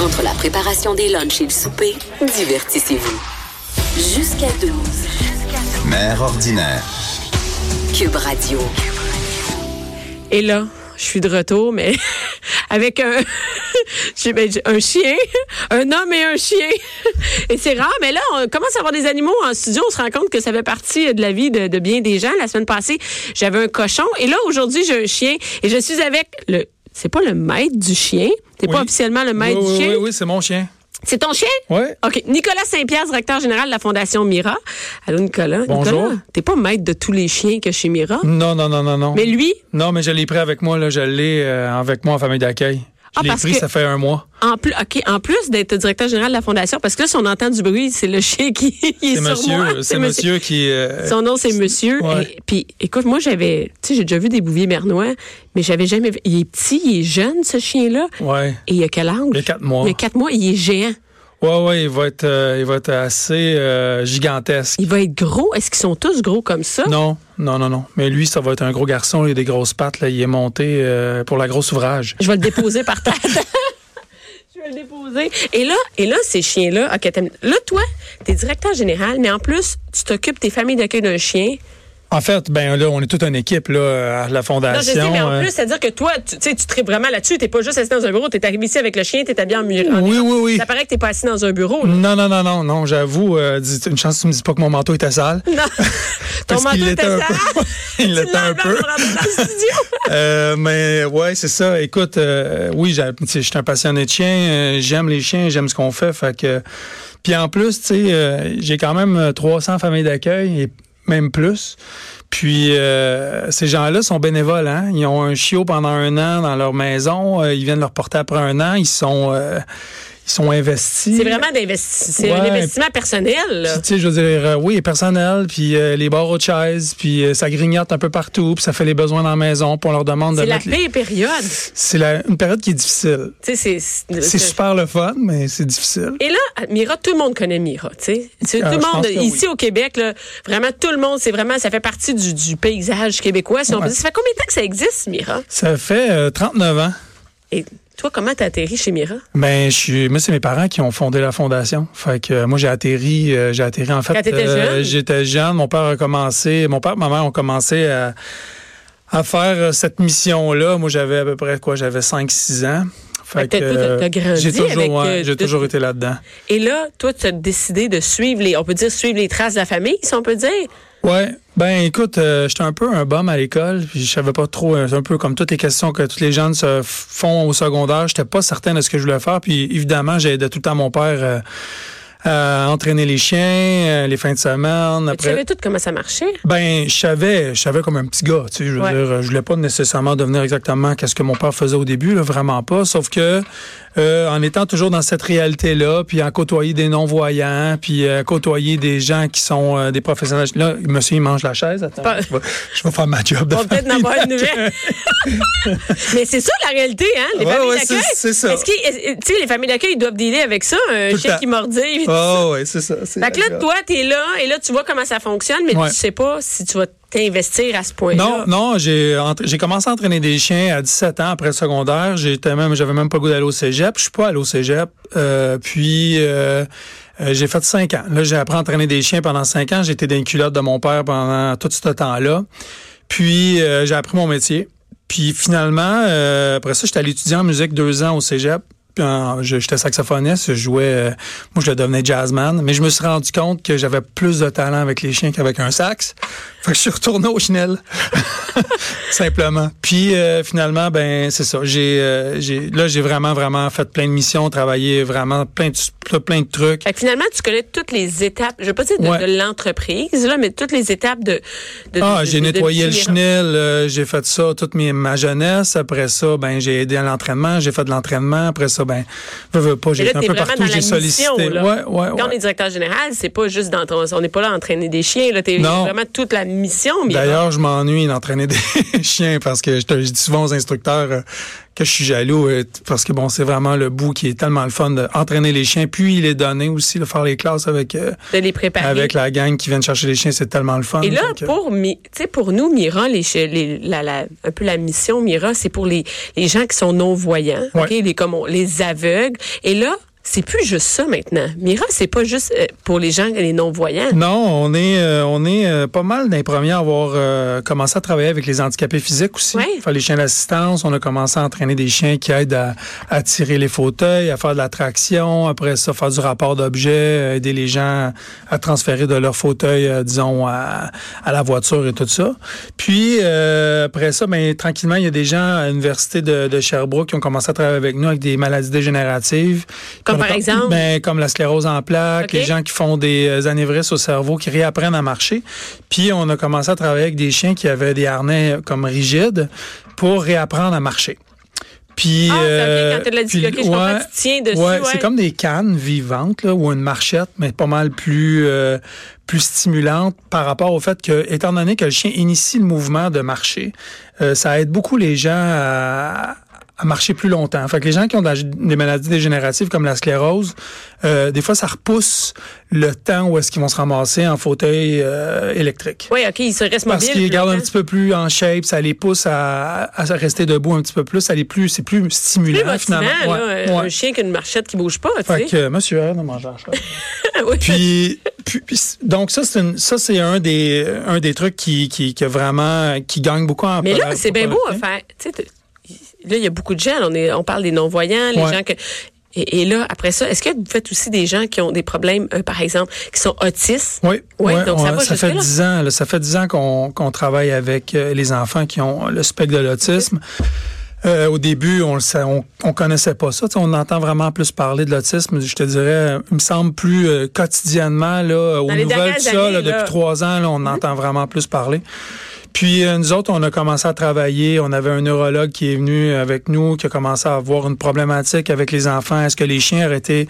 Entre la préparation des lunchs et le souper, divertissez-vous. Jusqu'à 12. Mère ordinaire. Cube Radio. Et là, je suis de retour, mais avec un, ben, un chien, un homme et un chien. Et c'est rare, mais là, on commence à avoir des animaux en studio. On se rend compte que ça fait partie de la vie de, de bien des gens. La semaine passée, j'avais un cochon. Et là, aujourd'hui, j'ai un chien. Et je suis avec le... C'est pas le maître du chien. T'es pas Oui. officiellement le maître oui, du chien? Oui, oui, c'est mon chien. C'est ton chien? Oui. OK. Nicolas Saint-Pierre, directeur général de la Fondation Mira. Allô, Nicolas. Bonjour. T'es pas maître de tous les chiens que chez Mira? Non, non, non, non, non. Mais lui, Non, mais je l'ai pris avec moi, là. Je l'ai euh, avec moi en famille d'accueil. Je Ah, l'ai pris, que- ça fait un mois. En plus, ok, en plus d'être directeur général de la fondation, parce que là, si on entend du bruit, c'est le chien qui est, C'est sur moi. monsieur, c'est monsieur qui. euh, Son nom, c'est Monsieur. Ouais. Et- puis, écoute, moi, j'avais, tu sais, j'ai déjà vu des bouviers bernois, mais j'avais jamais vu. Il est petit, il est jeune, ce chien-là. Ouais. Et il a quel âge? Il a quatre mois. Il a quatre mois, il est géant. Ouais, ouais, il va être, euh, il va être assez euh, gigantesque. Il va être gros? Est-ce qu'ils sont tous gros comme ça? Non, non, non, non. Mais lui, ça va être un gros garçon. Il a des grosses pattes. Là. Il est monté euh, pour la grosse ouvrage. Je vais le déposer par terre. Je vais le déposer. Et là, et là, ces chiens-là, ok, là, toi, t'es directeur général, mais en plus, tu t'occupes des familles d'accueil d'un chien. En fait, ben là, on est toute une équipe là, à la Non, je fondation. sais, mais en euh, plus, c'est-à-dire que toi, tu sais, tu tripes vraiment là-dessus. T'es pas juste assis dans un bureau. T'es arrivé ici avec le chien, t'es habillé en mur. Oui, oui, oui. Ça paraît que t'es pas assis dans un bureau. là. Non, non, non, non, non, j'avoue, euh, une chance que tu me dis pas que mon manteau était sale. Non. Ton manteau était sale? peu. Il l'était un peu. Euh, mais ouais, c'est ça. Écoute, euh, oui, je suis un passionné de chiens. euh, j'aime les chiens, j'aime ce qu'on fait. Fait que, puis en plus, tu sais, euh, j'ai quand même euh, 300 familles d'accueil et même plus. Puis euh, ces gens-là sont bénévoles. Hein? Ils ont un chiot pendant un an dans leur maison. euh, ils viennent leur porter après un an. Ils sont, euh, ils sont investis. C'est vraiment d'investi- c'est un Ouais. investissement personnel. tu sais, je veux dire, euh, oui, personnel, puis euh, les barreaux de chaises, puis euh, ça grignote un peu partout, puis ça fait les besoins dans la maison, puis on leur demande de C'est la mettre... les- période. C'est une période qui est difficile. Tu sais, c'est- C'est super le fun, mais c'est difficile. Et là, Mira, tout le monde connaît Mira, tu sais. C'est- Ah, tout le monde, ici oui. au Québec, là, vraiment, tout le monde, c'est vraiment, ça fait partie du, du paysage québécois, si on peut dire. Ça fait combien de temps que ça existe, Mira? Ça fait euh, 39 ans. Et toi, comment t'as atterri chez Mira? Ben, je suis, moi, c'est mes parents qui ont fondé la fondation. Fait que euh, moi, j'ai atterri, euh, j'ai atterri en fait. Quand t'étais jeune? J'étais jeune. Mon père a commencé, mon père, et ma mère ont commencé à, à faire euh, cette mission-là. Moi, j'avais à peu près quoi, j'avais 5-6 ans. Fait que j'ai toujours, ouais, euh, j'ai toujours été là-dedans. Et là, toi, tu as décidé de suivre les, on peut dire suivre les traces de la famille, si on peut dire? Ouais, ben écoute, euh, j'étais un peu un bum à l'école, puis je savais pas trop, euh, c'est un peu comme toutes les questions que tous les jeunes se font au secondaire, j'étais pas certain de ce que je voulais faire, puis évidemment, j'aidais tout le temps mon père euh, à entraîner les chiens, euh, les fins de semaine. Tu Après, savais tout comment ça marchait? ben je savais, je savais comme un petit gars, tu sais, je veux Ouais. dire, je voulais pas nécessairement devenir exactement qu'est-ce que mon père faisait au début, là, vraiment pas, sauf que euh, en étant toujours dans cette réalité-là, puis en côtoyer des non-voyants, puis euh, côtoyer des gens qui sont euh, des professionnels. Là, monsieur, il mange la chaise. Attends, Pas- je, vais, je vais faire ma job de On va peut-être en avoir une nouvelle. Mais c'est ça la réalité, hein? Les Ouais, familles ouais, d'accueil. c'est- c'est ça. Est-ce tu sais, les familles d'accueil, ils doivent dealer avec ça, un chien qui mordille. Oh, ouais, c'est ça. c'est Fait que là, toi, t'es là, et là, tu vois comment ça fonctionne, mais Ouais. tu sais pas si tu vas t'investir à ce point-là? Non, non, j'ai commencé à entraîner des chiens à 17 ans après secondaire. J'étais même, j'avais même pas goût d'aller au cégep. Je suis pas allé au cégep. Euh, puis euh, euh, j'ai fait 5 ans. Là, j'ai appris à entraîner des chiens pendant 5 ans. J'étais dans culottes de mon père pendant tout ce temps-là. Puis euh, j'ai appris mon métier. Puis finalement, euh, après ça, j'étais allé étudier en musique deux ans au cégep. J'étais saxophoniste, je jouais, euh, moi je devenais jazzman, mais je me suis rendu compte que j'avais plus de talent avec les chiens qu'avec un sax. Fait que je suis retourné au chenel. Simplement. Puis euh, finalement, ben c'est ça. J'ai, euh, j'ai, là j'ai vraiment vraiment fait plein de missions, travaillé vraiment plein de plein de trucs. Fait que finalement, tu connais toutes les étapes, je veux pas dire de, Ouais. de l'entreprise, là, mais toutes les étapes de. de Ah, j'ai de nettoyé le chenil, euh, j'ai fait ça toute mes, ma jeunesse. Après ça, ben j'ai aidé à l'entraînement, j'ai fait de l'entraînement. Après ça, ça, ben, veux, veux pas, j'ai un peu partout, j'ai sollicité. là. Ouais, ouais, Quand on est directeur général, c'est pas juste ton- on n'est pas là à entraîner des chiens, là. T'es vraiment toute la mission. D'ailleurs, je m'ennuie d'entraîner des chiens parce que je, te, je dis souvent aux instructeurs euh, que je suis jaloux euh, parce que bon, c'est vraiment le bout qui est tellement le fun d'entraîner les chiens, puis les donner aussi, de faire les classes avec euh, de les préparer. avec la gang qui viennent chercher les chiens, c'est tellement le fun. Et là, que- pour, Mi- tu sais, pour nous, Mira, les, les- la, la- un peu la mission, Mira, c'est pour les, les gens qui sont non-voyants, Ouais. ok, les, comme on- les aveugles. Et là, c'est plus juste ça maintenant. Mira, c'est pas juste euh, pour les gens, les non-voyants. Non, on est euh, on est euh, pas mal d'un premiers à avoir euh, commencé à travailler avec les handicapés physiques aussi. Ouais. Faire les chiens d'assistance, on a commencé à entraîner des chiens qui aident à, à tirer les fauteuils, à faire de la traction, après ça faire du rapport d'objets, aider les gens à transférer de leur fauteuil disons à, à la voiture et tout ça. Puis après ça ben tranquillement, il y a des gens à l'université de, de Sherbrooke qui ont commencé à travailler avec nous avec des maladies dégénératives. Comme par exemple? Ben, comme la sclérose en plaques, les gens qui font des euh, anévrismes au cerveau, qui réapprennent à marcher. Puis on a commencé à travailler avec des chiens qui avaient des harnais euh, comme rigides pour réapprendre à marcher. Puis, Ah, euh, quand la puis, je comprends, tu tiens dessus, ouais. c'est comme des cannes vivantes là, ou une marchette, mais pas mal plus euh, plus stimulante par rapport au fait que, étant donné que le chien initie le mouvement de marcher, euh, ça aide beaucoup les gens à, à marcher plus longtemps. Fait que les gens qui ont des maladies dégénératives comme la sclérose, euh, des fois ça repousse le temps où est-ce qu'ils vont se ramasser en fauteuil euh, électrique. Oui, OK, ils se restent Parce qu'ils gardent un petit peu plus en shape, ça les pousse à, à rester debout un petit peu plus, ça les plus, c'est plus stimulant plus finalement. là, Ouais, un ouais. chien qui a une marchette qui bouge pas, tu Fait sais. que euh, monsieur manger la chaise. Oui. Puis, puis- donc ça c'est une- ça c'est un des un des trucs qui qui, qui a vraiment qui gagne beaucoup en Mais là, c'est bien beau à faire. Tu sais, là, il y a beaucoup de gens. On, est, on parle des non-voyants, les Ouais. gens que. Et, et là, après ça, est-ce que vous faites aussi des gens qui ont des problèmes, euh, par exemple, qui sont autistes? Oui, ouais, donc ça on- va ça fait dix ans. là, ça fait dix ans qu'on travaille avec euh, les enfants qui ont le spectre de l'autisme. Euh, au début, on connaissait pas ça. On entend vraiment plus parler de l'autisme. Je te dirais, il me semble plus quotidiennement là, aux les nouvelles ça, là, depuis trois ans, là, on entend vraiment plus parler. Puis euh, nous autres, on a commencé à travailler. On avait un neurologue qui est venu avec nous, qui a commencé à avoir une problématique avec les enfants. Est-ce que les chiens auraient été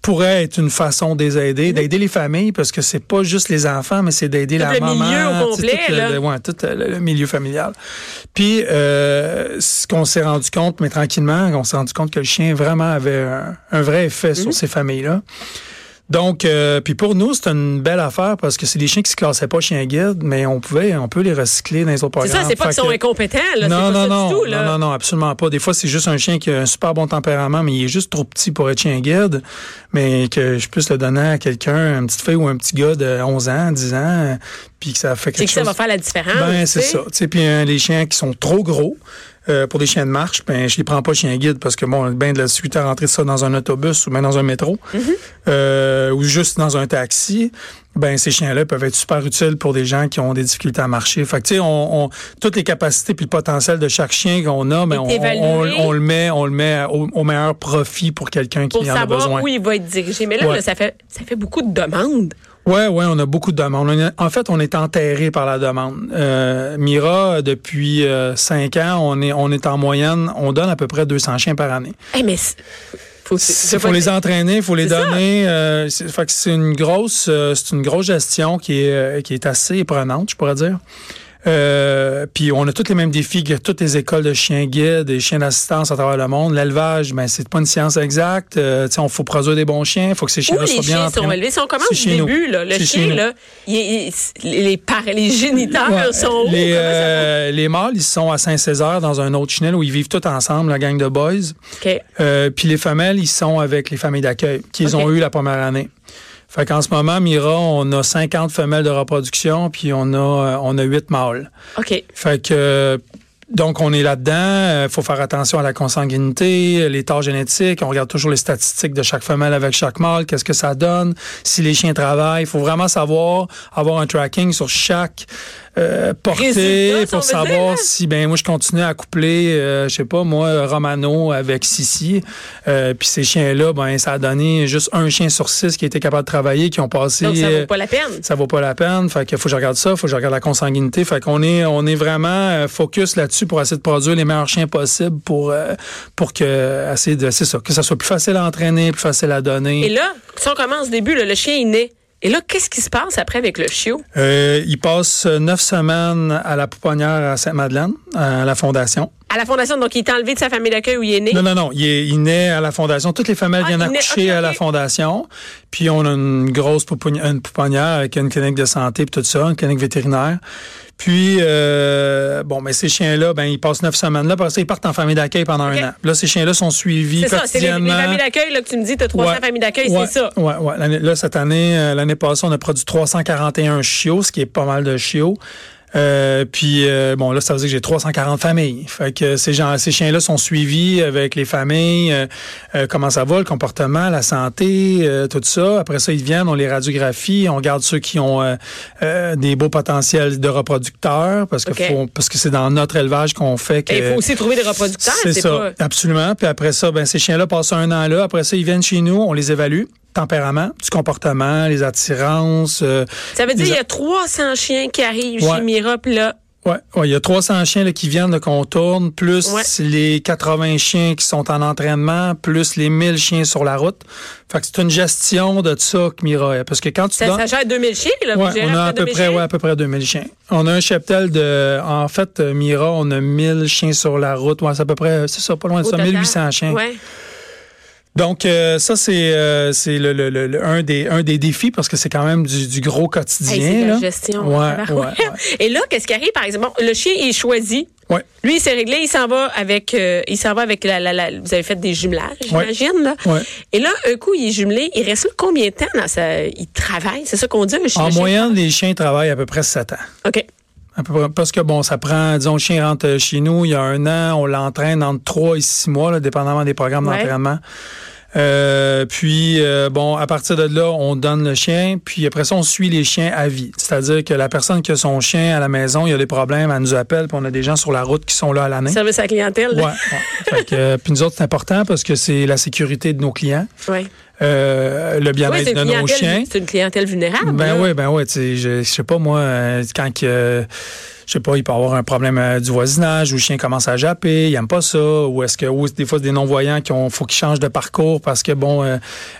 pourrait être une façon de les aider, d'aider les familles, parce que c'est pas juste les enfants, mais c'est d'aider la le maman. milieu au complet, tout le, là. le- ouais, tout le, le milieu familial. Puis, euh, ce qu'on s'est rendu compte, mais tranquillement, on s'est rendu compte que le chien vraiment avait un, un vrai effet Mhm. sur ces familles-là. Donc, euh, puis pour nous, c'est une belle affaire parce que c'est des chiens qui se classaient pas chien guide, mais on pouvait, on peut les recycler dans les autres C'est programmes. ça, c'est pas qu'ils sont que- incompétents, là. non, c'est pas non, ça non, du tout, là. non, non, non, absolument pas. Des fois, c'est juste un chien qui a un super bon tempérament, mais il est juste trop petit pour être chien guide, mais que je puisse le donner à quelqu'un, une petite fille ou un petit gars de 11 ans, 10 ans, puis que ça fait C'est quelque que ça chose. va faire la différence. Ben, c'est ça. Tu sais, puis euh, les chiens qui sont trop gros, euh, pour des chiens de marche, ben, je les prends pas chien guide parce que bon, bien de la suite à rentrer ça dans un autobus ou bien dans un métro, Mm-hmm. euh, ou juste dans un taxi. Ben, ces chiens-là peuvent être super utiles pour des gens qui ont des difficultés à marcher. Fait que, tu sais, on, on- toutes les capacités puis le potentiel de chaque chien qu'on a, mais on, évalué. on, on le met, on le met au, au meilleur profit pour quelqu'un qui Pour en a savoir besoin. où il va être dirigé. Mais là, Ouais. là, ça, fait, ça fait beaucoup de demandes. Ouais, ouais, on a beaucoup de demandes. On En fait, on est enterré par la demande. Euh, Mira, depuis euh, cinq ans, on est, on est en moyenne, on donne à peu près 200 chiens par année. Eh, mais faut, Il faut les entraîner, il faut les donner. euh, c'est- fait que c'est une grosse, c'est une grosse gestion qui est, qui est assez prenante, je pourrais dire. Euh, puis on a tous les mêmes défis que toutes les écoles de chiens guides, des chiens d'assistance à travers le monde. L'élevage, ben c'est pas une science exacte. Euh, tu sais, on faut produire des bons chiens, il faut que ces chiens-là les soient bien chiens sont élevés? Si on commence nous. début, là, le chien, là, il- il- les, par- les géniteurs Ouais, sont les, euh, les mâles, ils sont à Saint-Césaire dans un autre chenil où ils vivent tous ensemble, la gang de boys. OK. Euh, puis les femelles, ils sont avec les familles d'accueil qu'ils ont eu la première année. Fait qu'en ce moment, Mira, on a 50 femelles de reproduction, puis on a euh, on a 8 mâles. OK. Fait que euh, donc on est là-dedans. Il faut faire attention à la consanguinité, l'état génétique. On regarde toujours les statistiques de chaque femelle avec chaque mâle. Qu'est-ce que ça donne? Si les chiens travaillent, il faut vraiment savoir avoir un tracking sur chaque euh, porter Résultat, pour savoir dire, hein? si ben moi je continue à coupler euh, je sais pas moi Romano avec Sissi euh, puis ces chiens là ben ça a donné juste un chien sur six qui était capable de travailler qui ont passé Donc, ça euh, vaut pas la peine. ça vaut pas la peine. Fait qu'il faut que je regarde ça, faut que je regarde la consanguinité. Fait qu'on est, on est vraiment euh, focus là-dessus pour essayer de produire les meilleurs chiens possibles pour, euh, pour que, essayer de, c'est ça, que ça soit plus facile à entraîner, plus facile à donner. Et là, si on commence au début, là, le chien est né. Et là, qu'est-ce qui se passe après avec le chiot? Euh, il passe neuf semaines à la pouponnière à Sainte-Madeleine, à la fondation. À la fondation, donc il est enlevé de sa famille d'accueil où il est né? Non, non, non. Il, est- il naît à la fondation. Toutes les femelles Ah, viennent accoucher à la fondation. Puis on a une grosse pouponnière, une pouponnière avec une clinique de santé puis tout ça, une clinique vétérinaire. Puis, euh, bon, mais ces chiens-là, ben, ils passent neuf semaines là. Après ça, ils partent en famille d'accueil pendant un an. Là, ces chiens-là sont suivis C'est ça, c'est les, familles d'accueil là, que tu me dis, tu as 300 Ouais. familles d'accueil, Ouais, c'est ça. Ouais, ouais. Là, cette année, euh, l'année passée, on a produit 341 chiots, ce qui est pas mal de chiots. Euh, puis euh, bon là ça veut dire que j'ai 340 familles. Fait que ces gens ces chiens là sont suivis avec les familles euh, euh, comment ça va le comportement, la santé, euh, tout ça. Après ça ils viennent, on les radiographie, on garde ceux qui ont euh, euh, des beaux potentiels de reproducteurs parce que faut parce que c'est dans notre élevage qu'on fait que Et il faut aussi trouver des reproducteurs. c'est C'est ça, pas. absolument. Puis après ça, ben ces chiens-là passent un an là. Après ça, ils viennent chez nous, on les évalue. Tempérament, du comportement, les attirances. euh, Ça veut dire qu'il a- y a 300 chiens qui arrivent Ouais. chez Mira, puis là, Ouais, ouais, il y a 300 chiens là, qui viennent là, qu'on tourne, plus Ouais. les 80 chiens qui sont en entraînement, plus les 1000 chiens sur la route. Fait que c'est une gestion de ça que Mira est. Parce que quand tu ça, donnes- ça gère 2000 chiens. Là, Ouais, on a à peu 2000 près, ouais, à peu près 2000 chiens. On a un cheptel de, en fait, Mira, on a 1000 chiens sur la route. Ouais, c'est à peu près, c'est ça, pas loin de Au ça, total. 1800 chiens. Donc euh, ça c'est euh, c'est le, le- le- un des un des défis parce que c'est quand même du, du gros quotidien Hey, c'est de la gestion. Ouais, ouais. Et là, qu'est-ce qui arrive, par exemple? Bon, le chien est choisi. Lui, il s'est réglé, il s'en va avec, euh, il s'en va avec la, la, la- vous avez fait des jumelages, j'imagine, là. Et là, un coup, il est jumelé. Il reste combien de temps dans sa, il travaille? C'est ça qu'on dit, un chien? En moyenne, les chiens travaillent à peu près 7 ans. OK. Parce que bon, ça prend, disons, le chien rentre chez nous il y a un an, on l'entraîne entre 3 et 6 mois, là, dépendamment des programmes Ouais. d'entraînement. Euh, puis euh, bon, à partir de là, on donne le chien, puis après ça, on suit les chiens à vie. C'est-à-dire que la personne qui a son chien à la maison, il y a des problèmes, elle nous appelle, puis on a des gens sur la route qui sont là à l'année. Service à la clientèle. Ouais, là. ouais. Euh, puis nous autres, c'est important parce que c'est la sécurité de nos clients, Ouais. Euh, le bien-être de nos chiens. c'est une clientèle vulnérable. Ben oui, ben oui, je, je sais pas moi, euh, quand que, je sais pas, il peut avoir un problème euh, du voisinage où le chien commence à japper, il aime pas ça, ou est-ce que, ou des fois des non-voyants qui ont, faut qu'ils changent de parcours parce que bon, euh,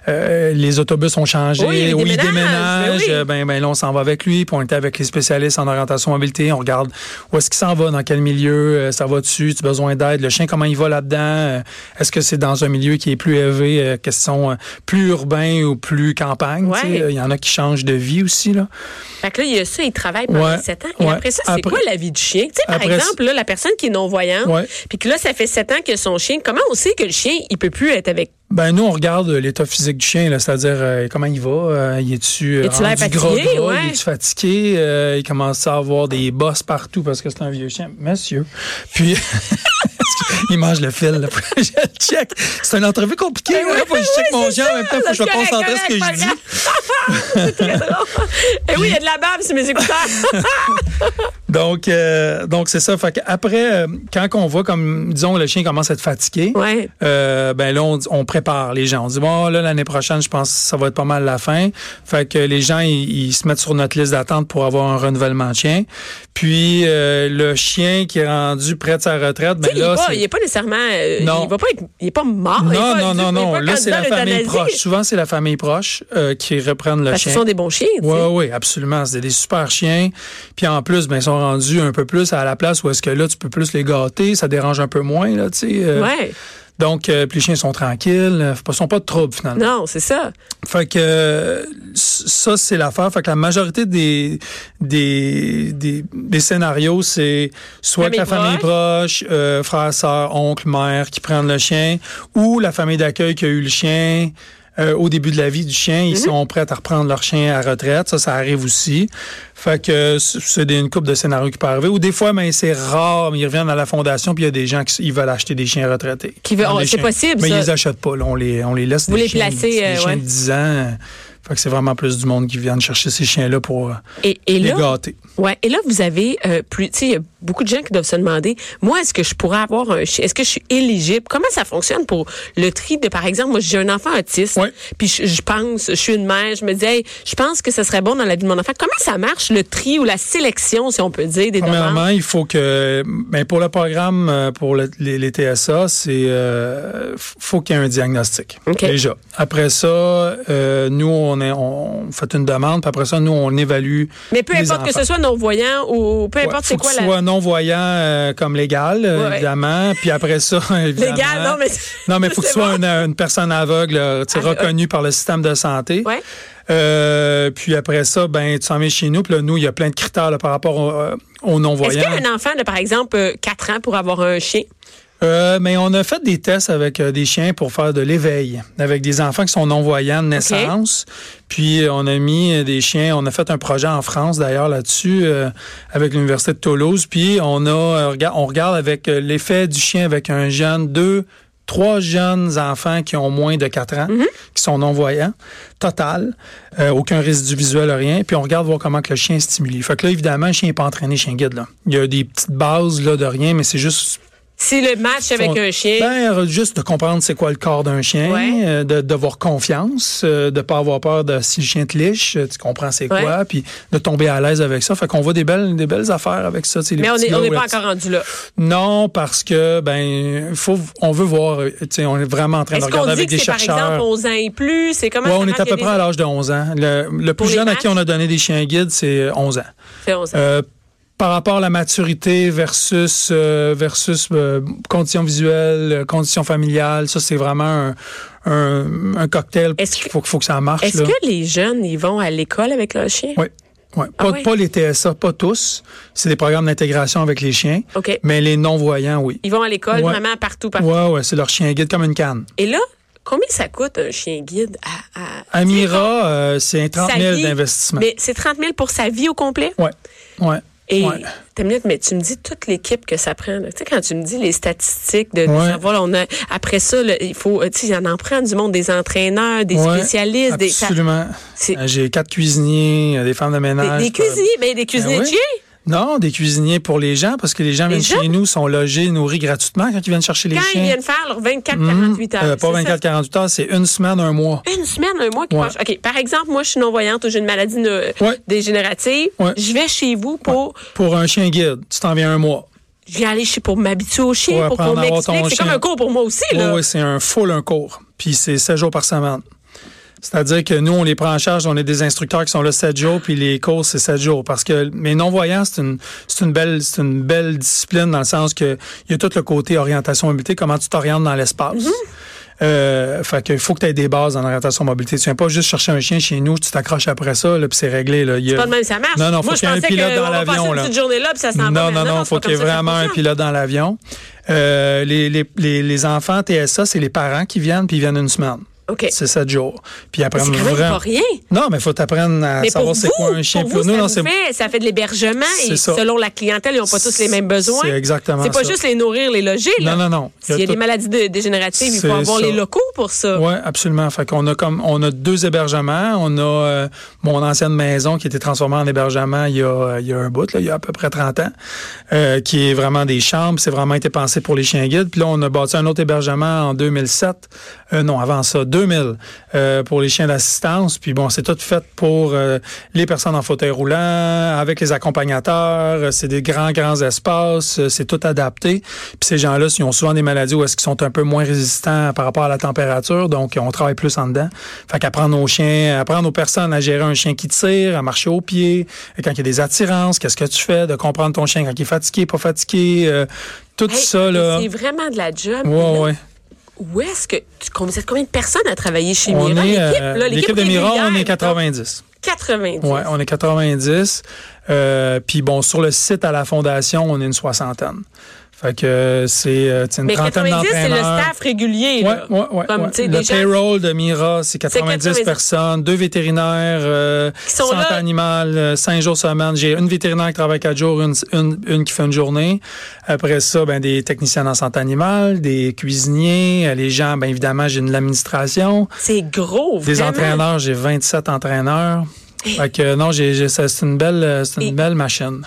euh, les autobus ont changé, Oui, il ou ils déménage, déménagent, ben oui. euh, ben, ben là on s'en va avec lui, puis on était avec les spécialistes en orientation mobilité, on regarde où est-ce qu'il s'en va, dans quel milieu, euh, ça va dessus, tu as besoin d'aide, le chien comment il va là-dedans, euh, est-ce que c'est dans un milieu qui est plus élevé, euh, question euh, plus urbain ou plus campagne, tu sais, Ouais. il y en a qui changent de vie aussi là. Fait que là, il y a ça, il travaille pendant Ouais. 7 ans. Et Ouais. après ça, c'est Après- quoi la vie du chien? Tu sais, par Après- exemple, là, la personne qui est non-voyante, puis que là, ça fait 7 ans que son chien, comment on sait que le chien, il peut plus être avec... Ben nous on regarde euh, l'état physique du chien, là, c'est-à-dire euh, comment il va, euh, il est-tu fatigué? gras, Ouais. il est-tu fatigué, euh, il commence à avoir des bosses partout parce que c'est un vieux chien, monsieur. Puis il mange le fil. Là. je le check. C'est une entrevue compliquée. Oui, là. faut que je check oui, mon en même temps, faut que je me concentre sur ce que je dis. c'est très drôle. Et oui, il y a de la bave sur mes écouteurs. Donc euh, donc c'est ça. Fait qu'après, euh, quand on voit comme disons le chien commence à être fatigué. ouais. Euh, ben là, on, on prépare les gens. On dit, bon, là, l'année prochaine, je pense que ça va être pas mal la fin. Fait que les gens, ils, ils se mettent sur notre liste d'attente pour avoir un renouvellement de chien. Puis, euh, le chien qui est rendu près de sa retraite, ben là, pas, il est pas nécessairement... euh, Non. Il va pas être... Il est pas mort. Non, pas non, non, non. Là, c'est la famille proche. Souvent, c'est la famille proche euh, qui reprennent le Parce chien. qu'ils sont des bons chiens. Oui, oui, absolument. C'est des super chiens. Puis en plus, ben, ils sont rendus un peu plus à la place où est-ce que là, tu peux plus les gâter. Ça dérange un peu moins, là, tu sais. euh. Ouais. Donc, euh, puis les chiens sont tranquilles. euh, Ils sont pas de trouble, finalement. Non, c'est ça. Fait que euh, ça, c'est l'affaire. Fait que la majorité des des, des, des scénarios, c'est soit que la Famille famille proche, euh, frère, sœur, oncle, mère qui prennent le chien, ou la famille d'accueil qui a eu le chien. Euh, au début de la vie du chien, ils sont prêts à reprendre leur chien à retraite. Ça, ça arrive aussi. Fait que c'est une couple de scénarios qui peuvent arriver. Ou des fois, mais c'est rare, mais ils reviennent à la fondation, puis il y a des gens qui ils veulent acheter des chiens retraités. Qui oh, c'est possible, Mais ça. ils les achètent pas. là. On les, on les laisse Vous des les chiens- placez, des euh, chiens de 10 ans. Fait que c'est vraiment plus du monde qui viennent chercher ces chiens-là pour Et, et les là, gâter. ouais, et là, vous avez euh, plus, tu sais, beaucoup de gens qui doivent se demander, moi, est-ce que je pourrais avoir un chien? Est-ce que je suis éligible? Comment ça fonctionne pour le tri de, par exemple, moi, j'ai un enfant autiste, puis je, je pense, je suis une mère, je me dis, hey, je pense que ça serait bon dans la vie de mon enfant. Comment ça marche, le tri ou la sélection, si on peut dire, des demandes? Premièrement, il faut que, ben pour le programme, euh, pour le- les, les TSA, c'est euh, faut qu'il y ait un diagnostic déjà. Après ça, euh, nous on, est, on fait une demande, puis après ça, nous on évalue. Mais peu importe que ce soit non-voyant ou peu importe c'est quoi la... tu sois non voyant euh, comme légal, euh, Ouais. évidemment. Puis après ça, évidemment. Légal, non, mais... Non, mais il faut que tu sois bon. une, une personne aveugle, euh, tu Ah, reconnue par le système de santé. Ouais. Euh, puis après ça, ben tu s'en viens chez nous. Puis là, nous, il y a plein de critères là, par rapport au- euh, aux Est-ce non-voyants. qu'un enfant de, par exemple, euh, 4 ans pour avoir un chien? Euh, mais on a fait des tests avec euh, des chiens pour faire de l'éveil, avec des enfants qui sont non-voyants de naissance. Puis euh, on a mis euh, des chiens, on a fait un projet en France d'ailleurs là-dessus euh, avec l'Université de Toulouse. Puis on a, on regarde avec l'effet du chien avec un jeune, deux, trois jeunes enfants qui ont moins de 4 ans, qui sont non-voyants, total, euh, aucun résidu visuel, rien. Puis on regarde voir comment que le chien est stimulé. Fait que là, évidemment, le chien n'est pas entraîné, chien guide. Là. Il y a des petites bases là, de rien, mais c'est juste Si le match avec un chien... ben, euh, juste de comprendre c'est quoi le corps d'un chien, Ouais. euh, de d'avoir confiance, euh, de pas avoir peur de si le chien te liche, euh, tu comprends c'est Ouais. quoi, puis de tomber à l'aise avec ça. Fait qu'on voit des belles des belles affaires avec ça. les mais on n'est on pas encore rendu là. Non, parce que ben faut on veut voir. euh, tu sais, on est vraiment en train de regarder dit avec des c'est par exemple chercheurs. 11 ans et plus? C'est comment Ouais, on est à peu près à l'âge de 11 ans. Le, plus jeune à qui on a donné des chiens guides, c'est 11 ans. C'est 11 ans. Euh, par rapport à la maturité versus euh, versus euh, conditions visuelles, euh, conditions familiales, ça c'est vraiment un, un, un cocktail. Est-ce faut, faut que ça marche. Est-ce que les jeunes, ils vont à l'école avec leur chien? Oui. Ouais. Ah Pas, ouais? pas les TSA, pas tous. C'est des programmes d'intégration avec les chiens. OK. Mais les non-voyants, oui. Ils vont à l'école Ouais. vraiment partout, partout. Ouais, ouais, c'est leur chien guide comme une canne. Et là, combien ça coûte un chien guide à... à- Amira, euh, c'est 30 Sa 000 vie, d'investissement. Mais c'est 30 000 pour sa vie au complet? Ouais. Ouais. Et Ouais. minute, mais tu me dis toute l'équipe que ça prend. là. Tu sais, quand tu me dis les statistiques de, Ouais. savoir, là, on a, après ça, là, il faut, tu sais, il y en en prend du monde, des entraîneurs, des Ouais, spécialistes, des, ça- Absolument. Euh, J'ai quatre cuisiniers, euh, des femmes de des, ménage. des cuisiniers, ben, des cuisiniers Ben de oui. Non, des cuisiniers pour les gens, parce que les gens Les viennent gens? chez nous, sont logés, nourris gratuitement quand ils viennent chercher les Quand chiens. ils viennent faire leurs 24-48 Mhm. heures. Euh, pas c'est ça? 24-48 heures, c'est une semaine, un mois. Une semaine, un mois qui Ouais. OK. Par exemple, moi, je suis non-voyante ou j'ai une maladie ne- Ouais. dégénérative. Ouais. Je vais chez vous pour, Pour un chien guide, tu t'en viens un mois. je viens aller chez, pour m'habituer au chien, Pour pour qu'on m'explique. C'est comme un cours pour moi aussi, Oui, là. oui, c'est un full un cours. Puis c'est 7 jours par semaine. C'est-à-dire que nous, on les prend en charge, on est des instructeurs qui sont là 7 jours, puis les cours, c'est 7 jours. Parce que mes non-voyants, c'est une, c'est une belle, c'est une belle discipline dans le sens que il y a tout le côté orientation mobilité, comment tu t'orientes dans l'espace. Mm-hmm. Euh, fait qu'il faut que tu aies des bases en orientation mobilité. Tu viens pas juste chercher un chien chez nous, tu t'accroches après ça, là, puis c'est réglé. Là. Il y a- Pas de même, ça marche. Non, non, faut moi, qu'il y ait un pilote dans l'avion, une là. là, ça. Non, mais non, non, c'est faut qu'il y ait vraiment un pilote dans l'avion. Euh, les, les, les, les enfants TSA, c'est les parents qui viennent, puis ils viennent une semaine. C'est sept jours. Puis après, C'est quand pas rien. Non, mais faut t'apprendre à Mais savoir c'est quoi un chien. pour vous, nous, ça, non, c'est fait, ça fait de l'hébergement C'est et ça. selon la clientèle, ils n'ont pas tous les mêmes besoins. C'est exactement C'est pas ça. juste les nourrir, les loger. Là. Non, non, non. Il y a S'il y a tout- des maladies de- dégénératives, il faut avoir les locaux pour ça. Oui, absolument. Fait qu'on a comme on a deux hébergements. On a euh, mon ancienne maison qui a été transformée en hébergement il y a, il y a un bout, là, il y a à peu près 30 ans, euh, qui est vraiment des chambres. C'est vraiment été pensé pour les chiens guides. Puis là, on a bâti un autre hébergement en 2007. Euh, non, avant ça, 2000, euh, pour les chiens d'assistance. Puis bon, c'est tout fait pour euh, les personnes en fauteuil roulant, avec les accompagnateurs. Euh, C'est des grands, grands espaces. C'est tout adapté. Puis ces gens-là, ils ont souvent des maladies où est-ce qu'ils sont un peu moins résistants par rapport à la température. Donc, on travaille plus en dedans. Fait qu'apprendre aux chiens, apprendre aux personnes à gérer un chien qui tire, à marcher au pied, quand il y a des attirances, qu'est-ce que tu fais, de comprendre ton chien quand il est fatigué, pas fatigué, euh, tout Hey, ça, là. C'est vraiment de la job. Ouais, ouais. Où est-ce que. tu- Vous êtes combien de personnes à travailler chez On Mira? est, L'équipe, euh, l'équipe de Mira, on est mettons, 90. 90. Ouais, on est 90. Euh, puis bon, sur le site à la fondation, on est une soixantaine. Fait que euh, c'est euh, une Mais trentaine 90, c'est le staff régulier. Là. ouais, ouais, ouais. Le gens- payroll de Mira, c'est 90, 90 personnes, deux vétérinaires, euh, Qui sont santé là. animale, euh, cinq jours semaine. J'ai une vétérinaire qui travaille quatre jours, une, une, une qui fait une journée. Après ça, ben des techniciens en santé animale, des cuisiniers, les gens, ben évidemment, j'ai de l'administration, C'est gros, des vraiment. entraîneurs, j'ai 27 entraîneurs. Fait que non, j'ai, c'est une belle, c'est une Et- belle machine.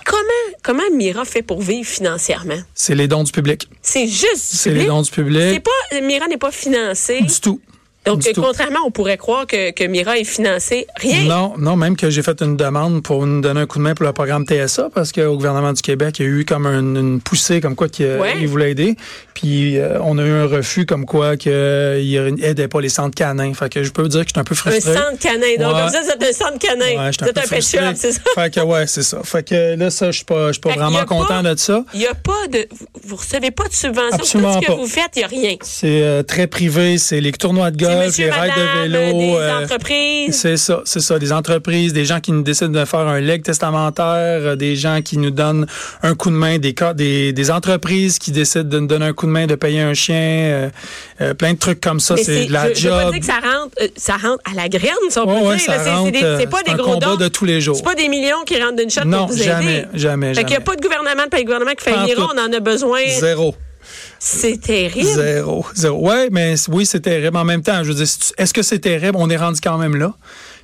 Comment, Mira fait pour vivre financièrement? C'est les dons du public. C'est juste du C'est les dons du C'est public. pas, Mira n'est pas financée. Du tout. Donc, contrairement, on pourrait croire que, que Mira est financée. Rien. Non, non, même que j'ai fait une demande pour nous donner un coup de main pour le programme TSA parce qu'au gouvernement du Québec, il y a eu comme une, une poussée comme quoi qu'il Ouais. il voulait aider. Puis euh, on a eu un refus comme quoi qu'il aidait pas les centres canins. Fait que je peux vous dire que je suis un peu Un frustré. centre canin. Donc, Ouais. comme ça, c'est un centre canin. Ouais, c'est un peu pet shop, c'est ça? Fait que ouais, c'est ça. Fait que là, ça, je suis pas, je suis pas vraiment content pas- de ça. Il n'y a pas de. Vous recevez pas de subvention. Absolument Tout ce que pas. vous faites, il n'y a rien. C'est euh, très privé, c'est les tournois de golf, les rides madame, de vélo. des euh, entreprises. C'est ça, c'est ça. Des entreprises, des gens qui nous décident de faire un leg testamentaire, euh, des gens qui nous donnent un coup de main, des, des, des entreprises qui décident de nous donner un coup de main, de payer un chien, euh, euh, plein de trucs comme ça. C'est de la je, je veux pas job. dire que ça rentre, ça rentre à la graine, si on peut ouais, dire. C'est- des- pas des un gros dons. de tous les jours. C'est pas des millions qui rentrent d'une shot Non, pour vous jamais, aider. jamais, Fait qu'il n'y a jamais. pas de gouvernement, pas de gouvernement qui fait tout. on en a besoin. Zéro. C'est terrible. Zéro. Zéro. Ouais, mais oui, c'est terrible. En même temps, je veux dire, est-ce que c'est terrible? On est rendu quand même là.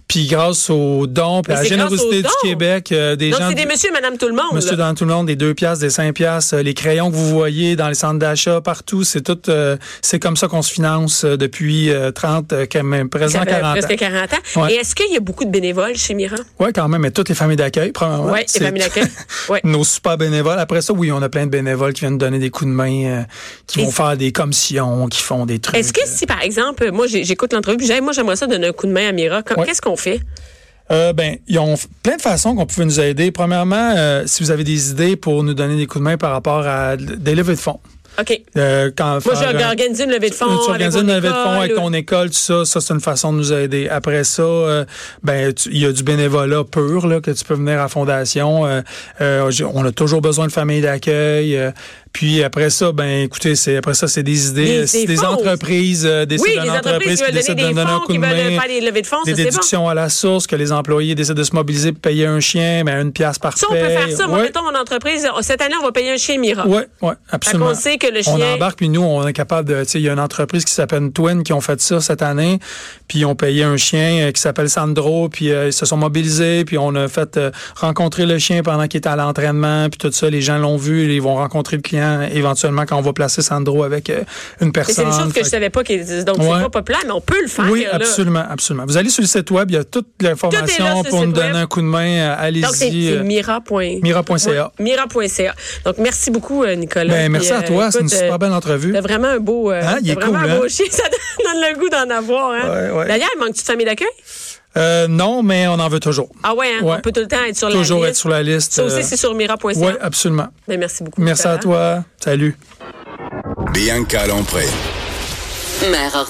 Puis grâce aux dons, puis à la générosité du. Québec, euh, des Donc, gens... c'est des monsieur et madame tout le monde. Monsieur dans tout le monde, des 2 piastres, des 5 piastres, euh, les crayons que vous voyez dans les centres d'achat, partout, c'est tout, euh, c'est comme ça qu'on se finance euh, depuis euh, 30, euh, quand même, présent fait 40 ans. presque 40 ans. Ouais. Et est-ce qu'il y a beaucoup de bénévoles chez Mira? Oui, quand même, mais toutes les familles d'accueil, premièrement. Oui, les familles d'accueil. Ouais. Nos super bénévoles. Après ça, oui, on a plein de bénévoles qui viennent donner des coups de main, euh, qui Et vont faire des commissions, qui font des trucs. Est-ce que si, par exemple, moi, j'écoute l'entrevue, moi, j'aimerais ça donner un coup de main à Mira, Ouais. qu'est-ce qu'on fait? Euh, ben, ils ont plein de façons qu'on pouvait nous aider. Premièrement, euh, si vous avez des idées pour nous donner des coups de main par rapport à des levées de fonds. OK. Euh, quand Moi, j'ai organisé une levée de fonds. tu organises une levée de fonds avec ton école, tout ça, ça c'est une façon de nous aider. Après ça, euh, ben il y a du bénévolat pur là que tu peux venir à la fondation. Euh, on a toujours besoin de familles d'accueil. Euh, puis après ça, ben écoutez, c'est après ça c'est des idées. Des- des des entreprises euh, décident Oui, les entreprises entreprise qui veulent décide donner de des donner un fonds, coup qui de main, faire des levées de fonds, des ça, c'est bon. déductions à la source, que les employés décident de se mobiliser pour payer un chien, ben une pièce par Ça, on peut faire ça. Moi, Ouais. mettons, mon entreprise, cette année, on va payer un chien Mira. Oui, oui, absolument. qu'on sait que le On chien- embarque, puis nous, on est capable de... Tu sais, il y a une entreprise qui s'appelle Twin qui ont fait ça cette année, puis ils ont payé un chien euh, qui s'appelle Sandro, puis euh, ils se sont mobilisés, puis on a fait euh, rencontrer le chien pendant qu'il était à l'entraînement, puis tout ça, les gens l'ont vu, ils vont rencontrer le client éventuellement quand on va placer Sandro avec euh, une Mais c'est personne. une chose que je Fait- savais pas. qui- Donc, Ouais. c'est pas populaire, mais on peut le faire. oui, là. absolument, absolument. Vous allez sur le site web, il y a toute l'information pour nous donner web. un coup de main. euh, Donc, c'est Allez-y. c'est mira. mira.ca. Mira.ca. Donc, merci beaucoup, euh, Nicolas. Ben, merci à toi, c'est une super euh, belle entrevue. T'as vraiment un beau, euh, Hein, il est vraiment cool, un beau hein? chien. Ça donne le goût d'en avoir. Hein? Ouais, ouais. D'ailleurs, il manque-tu de famille d'accueil? Euh, non, mais on en veut toujours. Ah ouais, hein? Ouais. on peut tout le temps être sur Toujours la être liste. sur la liste. Ça aussi, euh, c'est sur mira.ca. Oui, absolument. Ben, merci beaucoup. Merci à toi. Salut. Bianca Lompré. Mère.